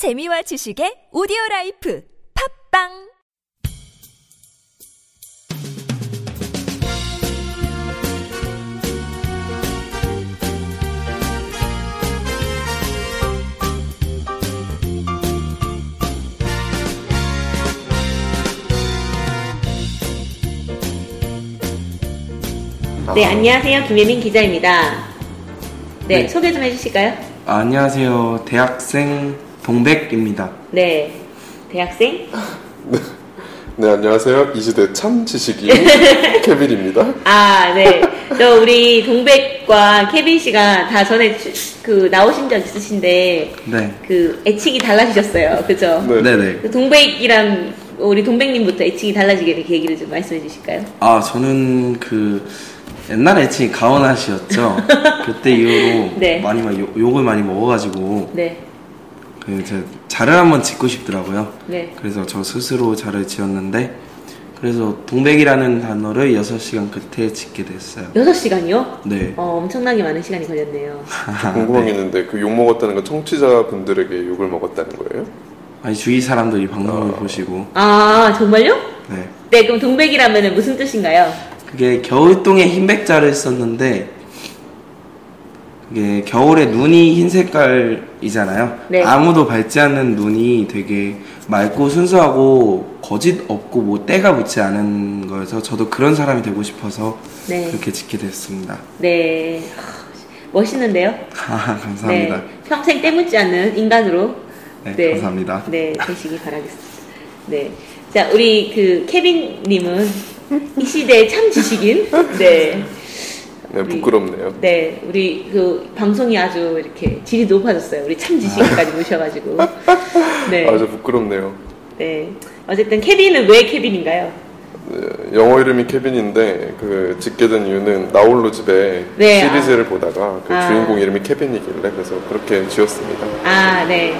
재미와 지식의 오디오 라이프 팝빵 네, 안녕하세요. 김예민 기자입니다. 네, 네. 소개 좀 해주실까요? 아, 안녕하세요. 대학생 동백입니다. 네, 대학생? 네, 안녕하세요. 이 시대 참 지식인 케빈입니다. 아, 네. 저 우리 동백과 케빈 씨가 다 전에 주- 그 나오신 적 있으신데 네. 그 애칭이 달라지셨어요. 그죠? 네. 네 네. 그 동백이랑 우리 동백님부터 애칭이 달라지게 된 계기를 좀 말씀해 주실까요? 아, 저는 그 옛날 애칭이 가오나 씨였죠. 그때 이후로 네. 많이 막 욕- 욕을 많이 먹어가지고 네, 그 제가 자를 한번 짓고 싶더라고요. 네. 그래서 저 스스로 자를 지었는데 그래서 동백이라는 단어를 6시간 끝에 짓게 됐어요. 6시간이요? 네. 어, 엄청나게 많은 시간이 걸렸네요. 궁금한 게 있는데 그 욕 먹었다는 건 청취자분들에게 욕을 먹었다는 거예요? 아니 주위 사람들이 방송을 어. 보시고 아, 정말요? 네. 네, 그럼 동백이라면 무슨 뜻인가요? 그게 겨울동에 흰백자를 썼는데 그게 겨울에 눈이 흰 색깔이잖아요. 네. 아무도 밟지 않는 눈이 되게 맑고 순수하고 거짓 없고 뭐 때가 묻지 않은 거여서 저도 그런 사람이 되고 싶어서 네. 그렇게 짓게 됐습니다. 네. 하, 멋있는데요? 아, 감사합니다. 네. 평생 때 묻지 않는 인간으로. 네, 감사합니다. 네, 되시기 바라겠습니다. 네. 자, 우리 그 케빈 님은 이 시대의 참 지식인. 네. 네, 우리- 부끄럽네요. 네, 우리 그 방송이 아주 이렇게 질이 높아졌어요. 우리 참 지식인까지 모셔가지고. 네. 아주 부끄럽네요. 네. 어쨌든 케빈은 왜 케빈인가요? 네, 영어 이름이 케빈인데 그 짓게 된 이유는 나홀로 집에 네, 시리즈를 보다가 그 아. 주인공 이름이 케빈이길래 그래서 그렇게 지었습니다. 아, 네.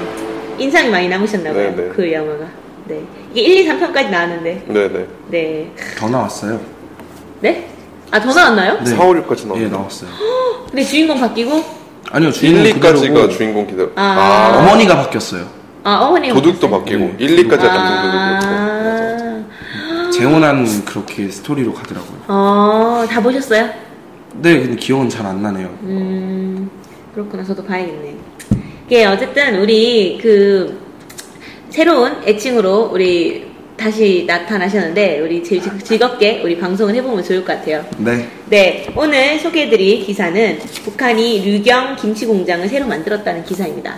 인상이 많이 남으셨나봐요. 네, 네. 그 영화가. 네. 이게 1, 2, 3편까지 나왔는데. 네네. 네. 더 나왔어요. 네? 아, 더 나왔나요? 네. 4, 5, 6까지 나왔나요? 예, 나왔어요. 근데 주인공 바뀌고? 아니요, 1, 주인공 2까지가 그대로고 주인공 기다려. 아. 어머니가 바뀌었어요. 아, 어머니가. 도둑도? 바뀌고 네. 1, 2까지 약간 좀 아. 재혼한 그렇게 스토리로 가더라고요. 어, 다 보셨어요? 네, 근데 기억은 잘 안 나네요. 음, 그렇구나. 저도 봐야겠네. 이게 어쨌든 우리 그 새로운 애칭으로 우리 다시 나타나셨는데 우리 즐- 즐겁게 우리 방송을 해보면 좋을 것 같아요. 네. 네, 오늘 소개해드릴 기사는 북한이 류경 김치 공장을 새로 만들었다는 기사입니다.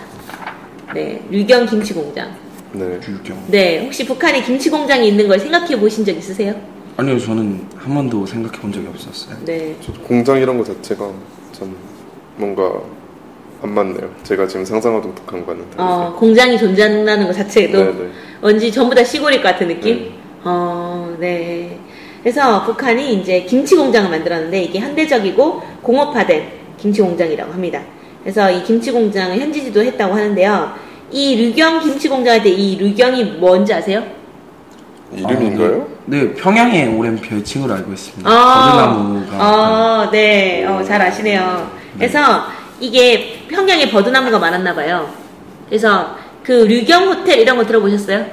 네, 류경 김치 공장. 네. 유경. 네, 혹시 북한에 김치 공장이 있는 걸 생각해 보신 적 있으세요? 아니요, 저는 한 번도 생각해 본 적이 없었어요. 네. 공장 이런 거 자체가 참 뭔가 안 맞네요. 제가 지금 상상하던 북한과는. 어, 공장이 존재한다는 것 자체도 네네. 왠지 전부 다 시골일 것 같은 느낌? 네. 어, 네. 그래서 북한이 이제 김치 공장을 만들었는데 이게 현대적이고 공업화된 김치 공장이라고 합니다. 그래서 이 김치 공장을 현지지도 했다고 하는데요. 이 류경 김치 공장 할 때 이 류경이 뭔지 아세요? 이름인가요? 아, 네. 네, 평양의 오랜 별칭으로 알고 있습니다. 아, 버드나무가. 어, 네, 어, 잘 아시네요. 그래서 이게 평양에 버드나무가 많았나 봐요. 그래서 그 류경 호텔 이런 거 들어보셨어요?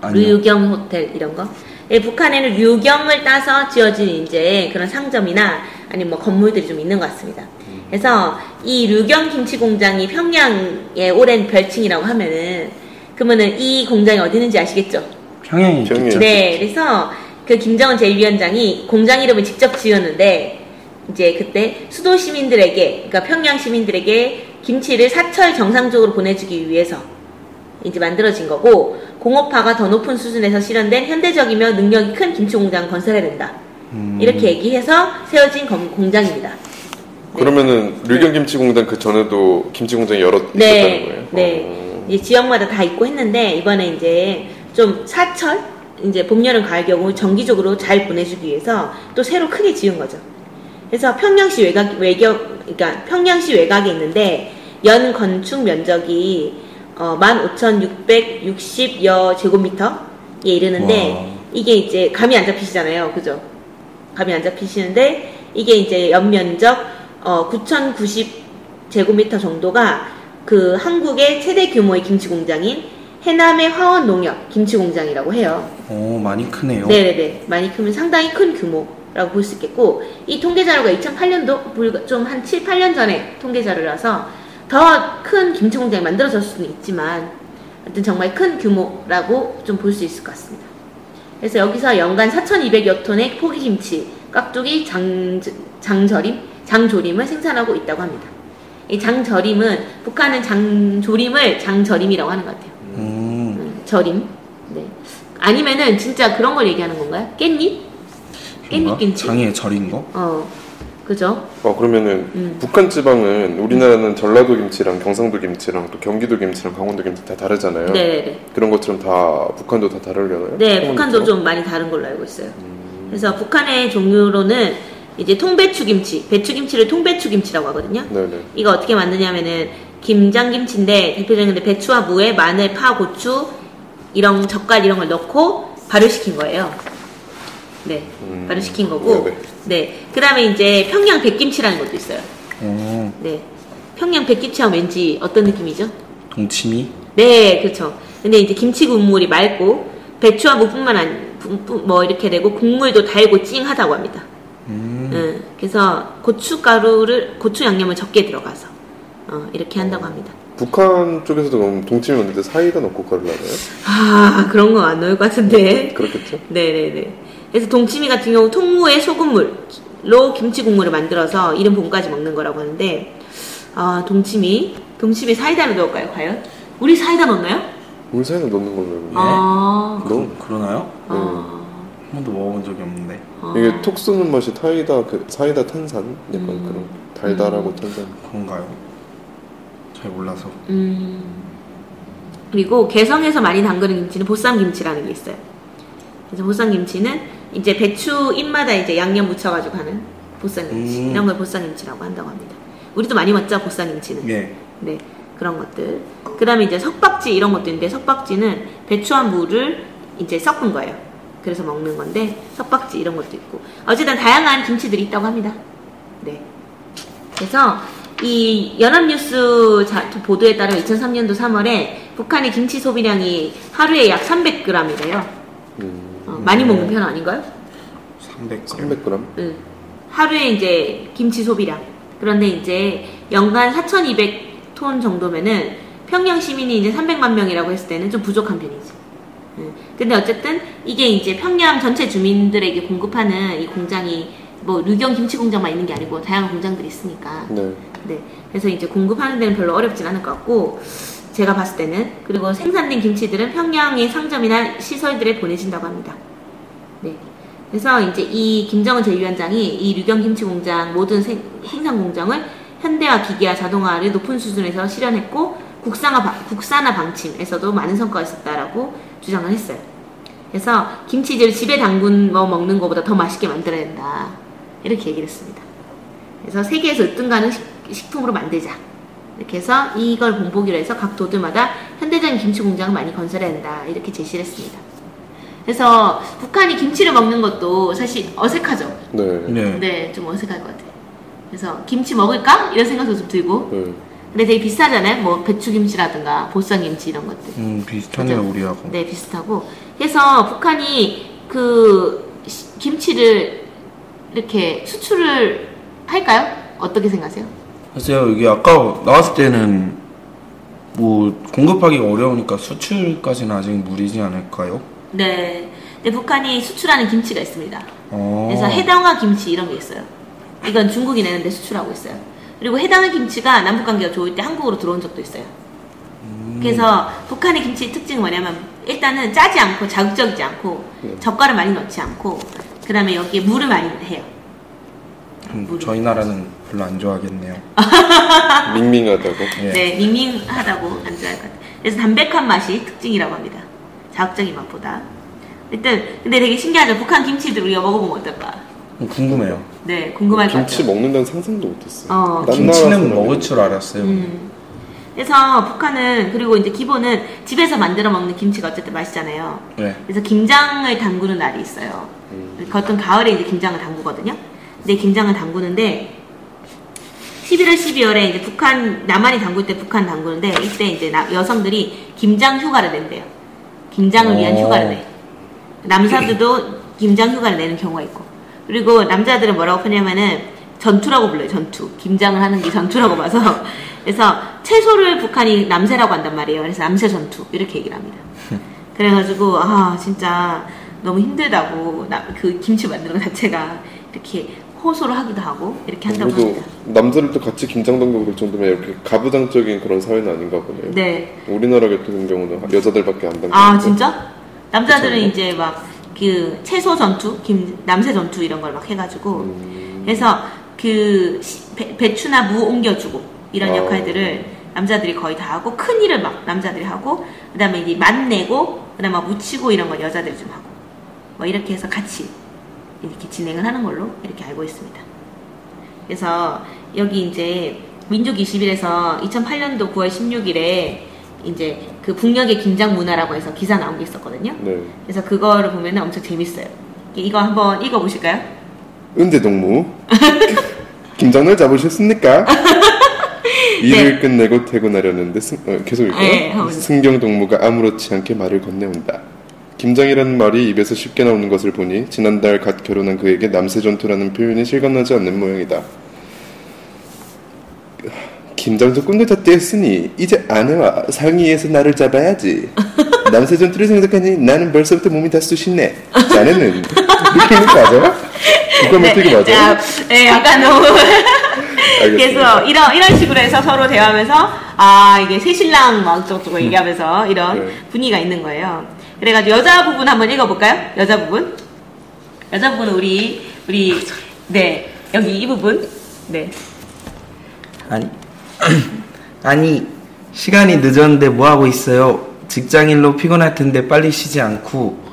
아니요. 류경 호텔 이런 거. 예, 북한에는 류경을 따서 지어진 이제 그런 상점이나 아니면 뭐 건물들이 좀 있는 것 같습니다. 그래서 이 류경 김치 공장이 평양의 오랜 별칭이라고 하면은 그러면은 이 공장이 어디 있는지 아시겠죠? 평양에. 있겠죠. 네, 그래서 그 김정은 제1위원장이 공장 이름을 직접 지었는데 이제 그때 수도 시민들에게, 그러니까 평양 시민들에게 김치를 사철 정상적으로 보내주기 위해서 이제 만들어진 거고 공업화가 더 높은 수준에서 실현된 현대적이며 능력이 큰 김치 공장 건설해야 된다. 음, 이렇게 얘기해서 세워진 검- 공장입니다. 그러면은 류경 김치 공장 그 전에도 김치 공장이 여러 있었다는 네, 거예요. 네. 어. 이제 지역마다 다 있고 했는데 이번에 이제 좀 사철 이제 봄, 여름, 가을 경우 정기적으로 잘 보내주기 위해서 또 새로 크게 지은 거죠. 그래서 평양시 외곽 외격 그러니까 평양시 외곽에 있는데 연 건축 면적이 어, 15,660여 제곱미터에 이르는데 와. 이게 이제 감이 안 잡히시잖아요, 그죠? 감이 안 잡히시는데 이게 이제 연면적 어, 9,090 제곱미터 정도가 그 한국의 최대 규모의 김치 공장인 해남의 화원 농협 김치 공장이라고 해요. 오, 많이 크네요. 네네네. 많이 크면 상당히 큰 규모 라고 볼 수 있겠고, 이 통계 자료가 2008년도, 불과 좀 한 7, 8년 전에 통계 자료라서 더 큰 김치 공장이 만들어졌을 수는 있지만, 하여튼 정말 큰 규모라고 좀 볼 수 있을 것 같습니다. 그래서 여기서 연간 4,200여 톤의 포기김치, 깍두기, 장, 장절임, 장조림을 생산하고 있다고 합니다. 이 장절임은, 북한은 장조림을 장절임이라고 하는 것 같아요. 음, 음, 절임. 네. 아니면은 진짜 그런 걸 얘기하는 건가요? 깻잎? 그런가? 깻잎 김치? 장에 절인 거? 어, 그죠? 어 그러면은 음. 북한 지방은 우리나라는 전라도 김치랑 경상도 김치랑 또 경기도 김치랑 강원도 김치 다 다르잖아요. 네네네. 그런 것처럼 다 북한도 다 다르려나요? 네, 북한도? 좀 많이 다른 걸로 알고 있어요. 그래서 북한의 종류로는 이제 통배추 김치, 배추 김치를 통배추 김치라고 하거든요. 네네. 이거 어떻게 만드냐면은 김장 김치인데 대표적인 데 배추와 무에 마늘, 파, 고추 이런 젓갈 이런 걸 넣고 발효시킨 거예요. 네, 음, 발효시킨 거고. 네네. 네, 그다음에 이제 평양 백김치라는 것도 있어요. 오, 네, 평양 백김치 하면 왠지 어떤 느낌이죠? 동치미? 네, 그렇죠. 근데 이제 김치 국물이 맑고 배추와 무뿐만 아니 뭐 이렇게 되고 국물도 달고 찡하다고 합니다. 음, 음, 그래서 고춧가루를 고추 양념을 적게 들어가서 어, 이렇게 한다고 합니다. 북한 쪽에서도 그럼 동치미 만들 때 사이다 넣고 가루를 하나요? 아 그런 거안 넣을 것 같은데. 그렇겠죠? 네네네. 그래서 동치미 같은 경우 통무에 소금물로 김치 국물을 만들어서 이름 봄까지 먹는 거라고 하는데 아 동치미 동치미 사이다를 넣을까요 과연? 우리 사이다 넣나요? 물 사이다 넣는 걸로 알고 있는데 아, 그, 그러나요? 아, 한 번도 먹어본 적이 없는데. 아. 이게 톡 쏘는 맛이 타이다 그 사이다 탄산 약간 음. 그런 달달하고 탄산 그런가요? 잘 몰라서. 음. 그리고 개성에서 많이 담그는 김치는 보쌈 김치라는 게 있어요. 그래서 보쌈 김치는 이제 배추 잎마다 이제 양념 묻혀가지고 하는 보쌈 김치 음. 이런 걸 보쌈 김치라고 한다고 합니다. 우리도 많이 먹죠 보쌈 김치는. 예. 네 그런 것들. 그다음에 이제 석박지 이런 것도 있는데 석박지는 배추와 물을 이제 섞은 거예요. 그래서 먹는 건데 석박지 이런 것도 있고 어쨌든 다양한 김치들이 있다고 합니다. 네. 그래서 이 연합뉴스 자- 보도에 따르면 2003년도 3월에 북한의 김치 소비량이 하루에 약 300g이래요. 음, 어, 많이 먹는 편 아닌가요? 300g. 300g? 응. 하루에 이제 김치 소비량. 그런데 이제 연간 4,200톤 정도면은 평양 시민이 이제 300만 명이라고 했을 때는 좀 부족한 편이지. 응. 근데 어쨌든 이게 이제 평양 전체 주민들에게 공급하는 이 공장이 뭐 류경 김치 공장만 있는 게 아니고 다양한 공장들이 있으니까. 네. 네. 그래서 이제 공급하는 데는 별로 어렵진 않을 것 같고, 제가 봤을 때는. 그리고 생산된 김치들은 평양의 상점이나 시설들에 보내진다고 합니다. 네. 그래서 이제 이 김정은 제2위원장이 이 류경 김치 공장 모든 생, 산 공장을 현대화 기계화 자동화를 높은 수준에서 실현했고, 국산화, 방- 국산화 방침에서도 많은 성과가 있었다라고 주장을 했어요. 그래서 김치를 집에 담근 뭐 먹는 것보다 더 맛있게 만들어야 된다. 이렇게 얘기를 했습니다. 그래서 세계에서 으뜸가는 식, 식품으로 만들자. 이렇게 해서 이걸 본보기로 해서 각 도들마다 현대적인 김치 공장을 많이 건설해야 한다. 이렇게 제시를 했습니다. 그래서 북한이 김치를 먹는 것도 사실 어색하죠. 네. 네. 네, 좀 어색할 것 같아요. 그래서 김치 먹을까? 이런 생각도 좀 들고. 네. 근데 되게 비싸잖아요. 뭐 배추김치라든가 보쌈김치 이런 것들. 음, 비슷하네요, 그죠? 우리하고. 네, 비슷하고. 그래서 북한이 그 시- 김치를 이렇게 수출을 할까요? 어떻게 생각하세요? 글쎄요, 이게 아까 나왔을 때는 뭐 공급하기가 어려우니까 수출까지는 아직 무리지 않을까요? 네. 근데 북한이 수출하는 김치가 있습니다. 어. 그래서 해당화 김치 이런 게 있어요. 이건 중국이 내는데 수출하고 있어요. 그리고 해당화 김치가 남북 관계가 좋을 때 한국으로 들어온 적도 있어요. 그래서 북한의 김치의 특징은 뭐냐면 일단은 짜지 않고 자극적이지 않고 젓갈을 많이 넣지 않고 그 다음에 여기에 물을 많이 해요. 음, 저희 나라는 별로 안 좋아하겠네요. 밍밍하다고. 예. 네, 밍밍하다고 안 좋아할 것 같아요. 그래서 담백한 맛이 특징이라고 합니다. 자극적인 맛보다. 일단 근데 되게 신기하죠. 북한 김치들 우리가 먹어보면 어떨까? 음, 궁금해요. 네, 궁금할 것 김치 같아요. 먹는다는 상상도 못했어요. 어, 딴 김치는 먹을 줄 알았어요. 음. 그래서 북한은 그리고 이제 기본은 집에서 만들어 먹는 김치가 어쨌든 맛있잖아요. 네. 그래서 김장을 담그는 날이 있어요. 그 어떤 가을에 이제 김장을 담그거든요. 근데 김장을 담그는데 11월, 12월에 이제 북한 남한이 담글 때 북한 담그는데 이때 이제 나- 여성들이 김장 휴가를 낸대요. 김장을 위한 오. 휴가를 내. 남사들도 김장 휴가를 내는 경우가 있고 그리고 남자들은 뭐라고 표냐면은 전투라고 불러요. 전투. 김장을 하는 게 전투라고 봐서 그래서 채소를 북한이 남새라고 한단 말이에요. 그래서 남새 전투 이렇게 얘기를 합니다. 그래가지고 아 진짜 너무 힘들다고 나, 그 김치 만드는 것 자체가 이렇게 호소를 하기도 하고 이렇게 한다고 합니다. 남자들도 같이 김장 담그고 그럴 정도면 이렇게 가부장적인 그런 사회는 아닌가 보네요. 네. 우리나라 같은 경우는 여자들밖에 안 담그고. 아 진짜? 남자들은 그쵸. 이제 막 그 채소 전투, 김 남새 전투 이런 걸 막 해가지고 음, 그래서 그 시- 배, 배추나 무 옮겨주고 이런 어. 역할들을 남자들이 거의 다 하고 큰 일을 막 남자들이 하고 그다음에 이제 맛 내고 그다음에 막 무치고 이런 건 여자들이 좀 하고 뭐 이렇게 해서 같이 이렇게 진행을 하는 걸로 이렇게 알고 있습니다. 그래서 여기 이제 민족 20일에서 2008년도 9월 16일에 이제 그 북녘의 김장 문화라고 해서 기사 나온 게 있었거든요. 네. 그래서 그거를 보면 엄청 재밌어요. 이거 한번 읽어보실까요? 은대동무 김장날 잡으셨습니까? 일을 네. 끝내고 퇴근하려는데 승, 어, 계속 네, 읽어요. 한번. 승경 동무가 아무렇지 않게 말을 건네온다. 김장이라는 말이 입에서 쉽게 나오는 것을 보니 지난달 갓 결혼한 그에게 남세 전투라는 표현이 실감나지 않는 모양이다. 김장도 꿈도 다 떼었으니 이제 아내와 상의해서 나를 잡아야지. 남세 전투를 생각하니 나는 벌써부터 몸이 다 쑤시네. 자네는 이렇게 맞아? 이거 메뚜기 맞아? 야, 네, 약간 너무. 그래서 이런 이런 식으로 해서 서로 대화하면서 아 이게 새 신랑 막 어쩌고저쩌고 얘기하면서 이런 네. 분위기가 있는 거예요. 그래가지고 여자 부분 한번 읽어볼까요? 여자 부분. 여자 부분은 우리 우리 네 여기 이 부분 네 아니 아니 시간이 늦었는데 뭐 하고 있어요? 직장일로 피곤할 텐데 빨리 쉬지 않고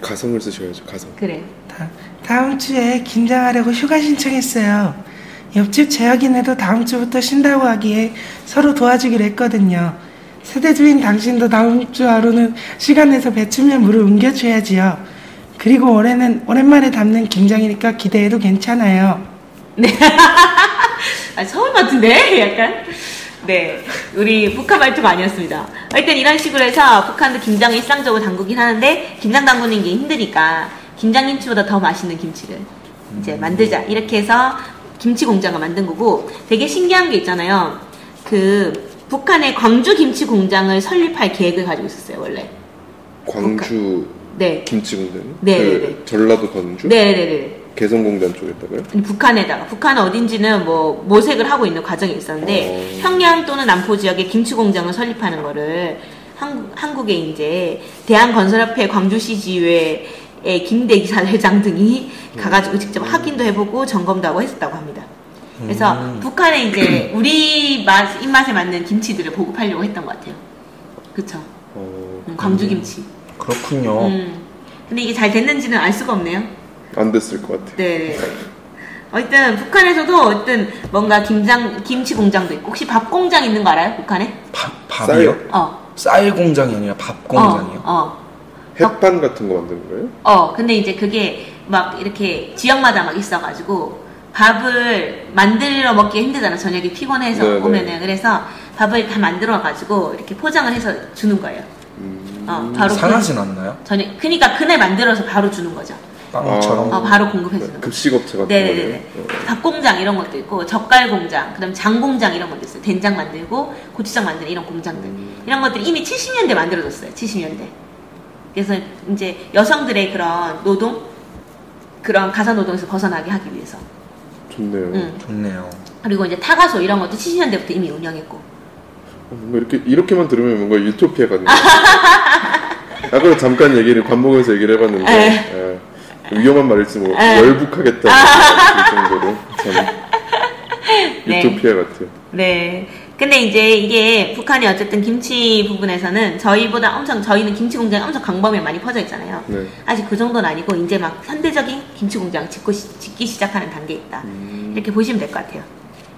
가성을 쓰셔야죠. 가성. 그래. 다, 다음 주에 김장하려고 휴가 신청했어요. 옆집 재혁이네도 다음 주부터 쉰다고 하기에 서로 도와주기로 했거든요. 세대 주인 당신도 다음 주 하루는 시간 내서 배추면 물을 옮겨줘야지요. 그리고 올해는 오랜만에 담는 김장이니까 기대해도 괜찮아요. 아, 서울 같은데? 약간. 네. 우리 북한 말투가 아니었습니다. 일단 이런 식으로 해서 북한도 김장을 일상적으로 담그긴 하는데, 김장 담그는 게 힘드니까, 김장김치보다 더 맛있는 김치를 이제 만들자. 이렇게 해서 김치 공장을 만든 거고, 되게 신기한 게 있잖아요. 그, 북한의 광주 김치 공장을 설립할 계획을 가지고 있었어요, 원래. 광주 네. 김치 공장. 네, 그 네, 네. 전라도 광주. 네네네. 개성공단 쪽에다가요. 북한에다가 북한 어딘지는 뭐 모색을 하고 있는 과정이 있었는데 어. 평양 또는 남포 지역에 김치 공장을 설립하는 거를 한국, 한국에 이제 대한건설협회 광주시 지회의 김대기 사 회장 등이 가가지고 직접 확인도 해보고 점검도 하고 했었다고 합니다. 그래서 북한에 이제 우리 맛 입맛에 맞는 김치들을 보급하려고 했던 것 같아요. 그쵸? 어, 음, 광주 김치. 그렇군요. 음. 근데 이게 잘 됐는지는 알 수가 없네요. 안 됐을 것 같아요. 네. 어쨌든 북한에서도 어쨌든 뭔가 김장 김치 공장도 있고 혹시 밥 공장 있는 거 알아요? 북한에? 밥 밥이요? 어. 쌀 공장이 아니라 밥 공장이요? 어. 어. 햇반 같은 거 만드는 거예요? 어. 근데 이제 그게 막 이렇게 지역마다 막 있어가지고 밥을 만들어 먹기 힘들잖아. 저녁에 피곤해서 네, 네. 오면은 그래서 밥을 다 만들어가지고 이렇게 포장을 해서 주는 거예요. 음, 어. 바로 상하진 않나요? 그, 저녁. 그러니까 그날 만들어서 바로 주는 거죠. 빵처럼. 어, 바로 공급해 주는 거. 급식업체 같은 네네네. 밥 공장 이런 것도 있고 젓갈 공장, 그다음 장 공장 이런 것도 있어요. 된장 만들고 고추장 만드는 이런 공장들 이런 것들이 이미 70년대 만들어졌어요. 70년대. 그래서 이제 여성들의 그런 노동, 그런 가사 노동에서 벗어나게 하기 위해서. 좋네요. 음. 좋네요. 그리고 이제 타가소 이런 것도 70년대부터 이미 운영했고. 어, 뭔가 이렇게 이렇게만 들으면 뭔가 유토피아 같네요. 아까 잠깐 얘기를 관목에서 얘기를 해봤는데 예, 위험한 말일지 뭐 에. 열북하겠다 그 정도로 참 네. 유토피아 같아요. 네. 근데 이제 이게 북한이 어쨌든 김치 부분에서는 저희보다 엄청 저희는 김치 공장이 엄청 강범위에 많이 퍼져 있잖아요. 네. 아직 그 정도는 아니고 이제 막 현대적인 김치 공장 짓고 시- 짓기 시작하는 단계에 있다. 이렇게 보시면 될 것 같아요.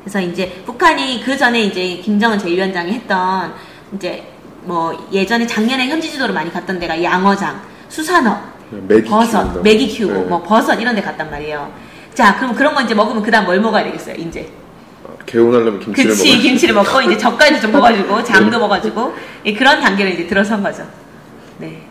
그래서 이제 북한이 그 전에 이제 김정은 제1위원장이 했던 이제 뭐 예전에 작년에 현지 지도로 많이 갔던 데가 양어장, 수산업, 메기 버섯, 키운다고. 메기 키우고 네. 뭐 버섯 이런 데 갔단 말이에요. 자, 그럼 그런 거 이제 먹으면 그다음 뭘 먹어야 되겠어요, 이제. 개운하려면 김치를 그치 먹어야 김치를 먹고 이제 젓까지 좀 먹어주고 장도 먹어주고 예, 그런 단계를 이제 들어선 거죠. 네.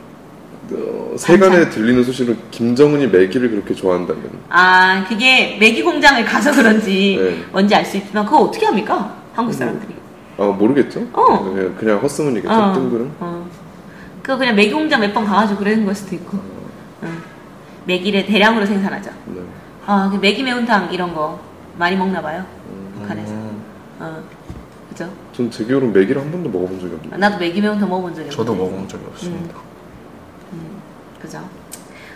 어, 세간에 들리는 소식은 김정은이 매기를 그렇게 좋아한다면 아 그게 매기 공장을 가서 그런지 네. 뭔지 알 수 있지만 그거 어떻게 합니까? 한국 사람들이. 아 모르겠죠? 어. 그냥, 그냥 헛소문이겠죠 어, 뜬구름 어. 그거 그냥 매기 공장 몇 번 가가지고 그러는 걸 수도 있고. 어. 매기를 대량으로 생산하죠. 네. 아, 그 매기 매운탕 이런 거 많이 먹나 봐요. 북한에서. 음, 어. 그죠? 전 제 기억으로 매기를 한 번도 먹어본 적이 없는데 나도 매기 매운탕 먹어본 적이 없는데. 저도 먹어본 적이 없습니다. 그죠?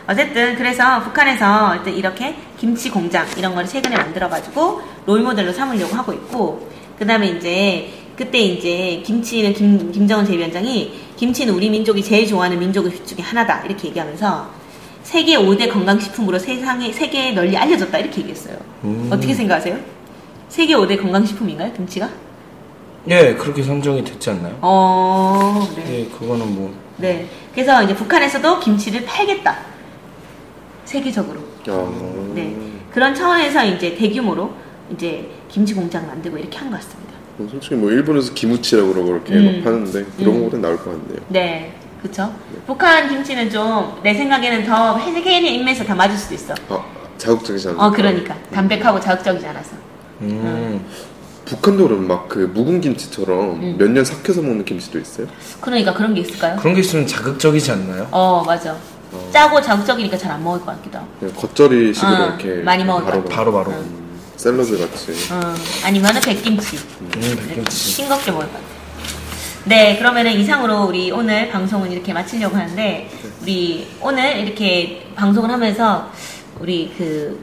어쨌든 그래서 북한에서 일단 이렇게 김치 공장 이런 거를 최근에 만들어가지고 롤 모델로 삼으려고 하고 있고 그 다음에 이제 그때 이제 김치는 김, 김정은 제1위원장이 김치는 우리 민족이 제일 좋아하는 민족 의 중에 하나다 이렇게 얘기하면서 세계 5대 건강식품으로 세상에 세계에 널리 알려졌다 이렇게 얘기했어요. 음. 어떻게 생각하세요? 세계 5대 건강식품인가요, 김치가? 예, 그렇게 선정이 됐지 않나요? 어, 네. 예, 그거는 뭐 네. 그래서 이제 북한에서도 김치를 팔겠다. 세계적으로. 아, 네. 그런 차원에서 이제 대규모로 이제 김치 공장 만들고 이렇게 한 것 같습니다. 뭐 솔직히 뭐 일본에서 기무치라고 그러고 그렇게 음. 막 파는데 그런 거보다 나을 것 같네요 네. 그쵸? 북한 김치는 좀 내 생각에는 더 세계인의 입맛에 다 맞을 수도 있어. 아 자극적이지 않을까 어, 그러니까. 담백하고 자극적이지 않아서. 음, 북한도 그럼 막 그 묵은 김치처럼 음. 몇년 삭혀서 먹는 김치도 있어요? 그러니까 그런 게 있을까요? 그런 게 있으면 자극적이지 않나요? 어, 맞아. 짜고 자극적이니까 잘 안 먹을 것 같기도 하고. 그냥 겉절이 식으로 어, 이렇게 많이 먹을 바로 것 바로 바로. 음, 샐러드 같이 어, 아니면은 백김치. 음, 이렇게 백김치. 싱겁게 먹을 것 같아요. 네, 그러면은 이상으로 우리 오늘 방송은 이렇게 마치려고 하는데, 우리 오늘 이렇게 방송을 하면서, 우리 그,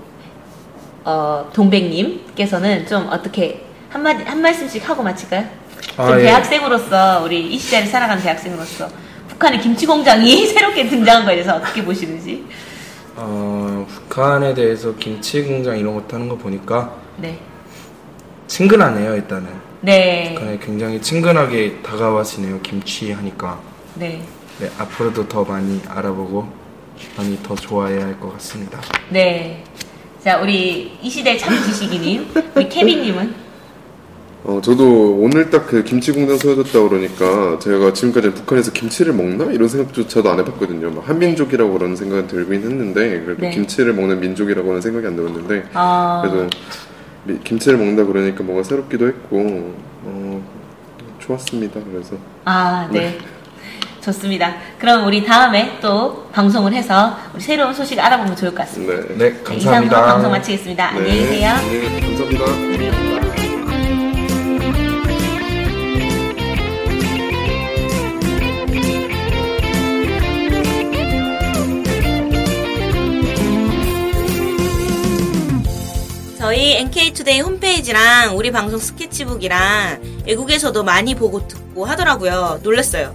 어, 동백님께서는 좀 어떻게, 한마디, 한 말씀씩 하고 마칠까요? 좀 아, 예. 대학생으로서, 우리 이 시대를 살아가는 대학생으로서, 북한의 김치 공장이 새롭게 등장한 거에 대해서 어떻게 보시는지. 어, 북한에 대해서 김치 공장 이런 것도 하는 거 보니까 네. 친근하네요, 일단은. 네. 북한에 굉장히 친근하게 다가와지네요, 김치 하니까. 네. 네, 앞으로도 더 많이 알아보고 많이 더 좋아해야 할 것 같습니다. 네. 자, 우리 이 시대 참 지식이님, 우리 케빈님은 어, 저도 오늘 딱 그 김치 공장 세워졌다 그러니까 제가 지금까지 북한에서 김치를 먹나? 이런 생각조차도 안 해봤거든요. 막 한민족이라고 그런 생각은 들긴 했는데 그래도 네. 김치를 먹는 민족이라고는 생각이 안 들었는데 어, 그래도 미- 김치를 먹는다 그러니까 뭔가 새롭기도 했고 어, 좋았습니다. 그래서 아, 네. 좋습니다. 그럼 우리 다음에 또 방송을 해서 새로운 소식 알아보면 좋을 것 같습니다. 네. 네, 네, 감사합니다. 이상으로 방송 마치겠습니다. 안녕히 계세요. 네, 감사합니다. 저희 NK투데이 홈페이지랑 우리 방송 스케치북이랑 외국에서도 많이 보고 듣고 하더라고요. 놀랐어요.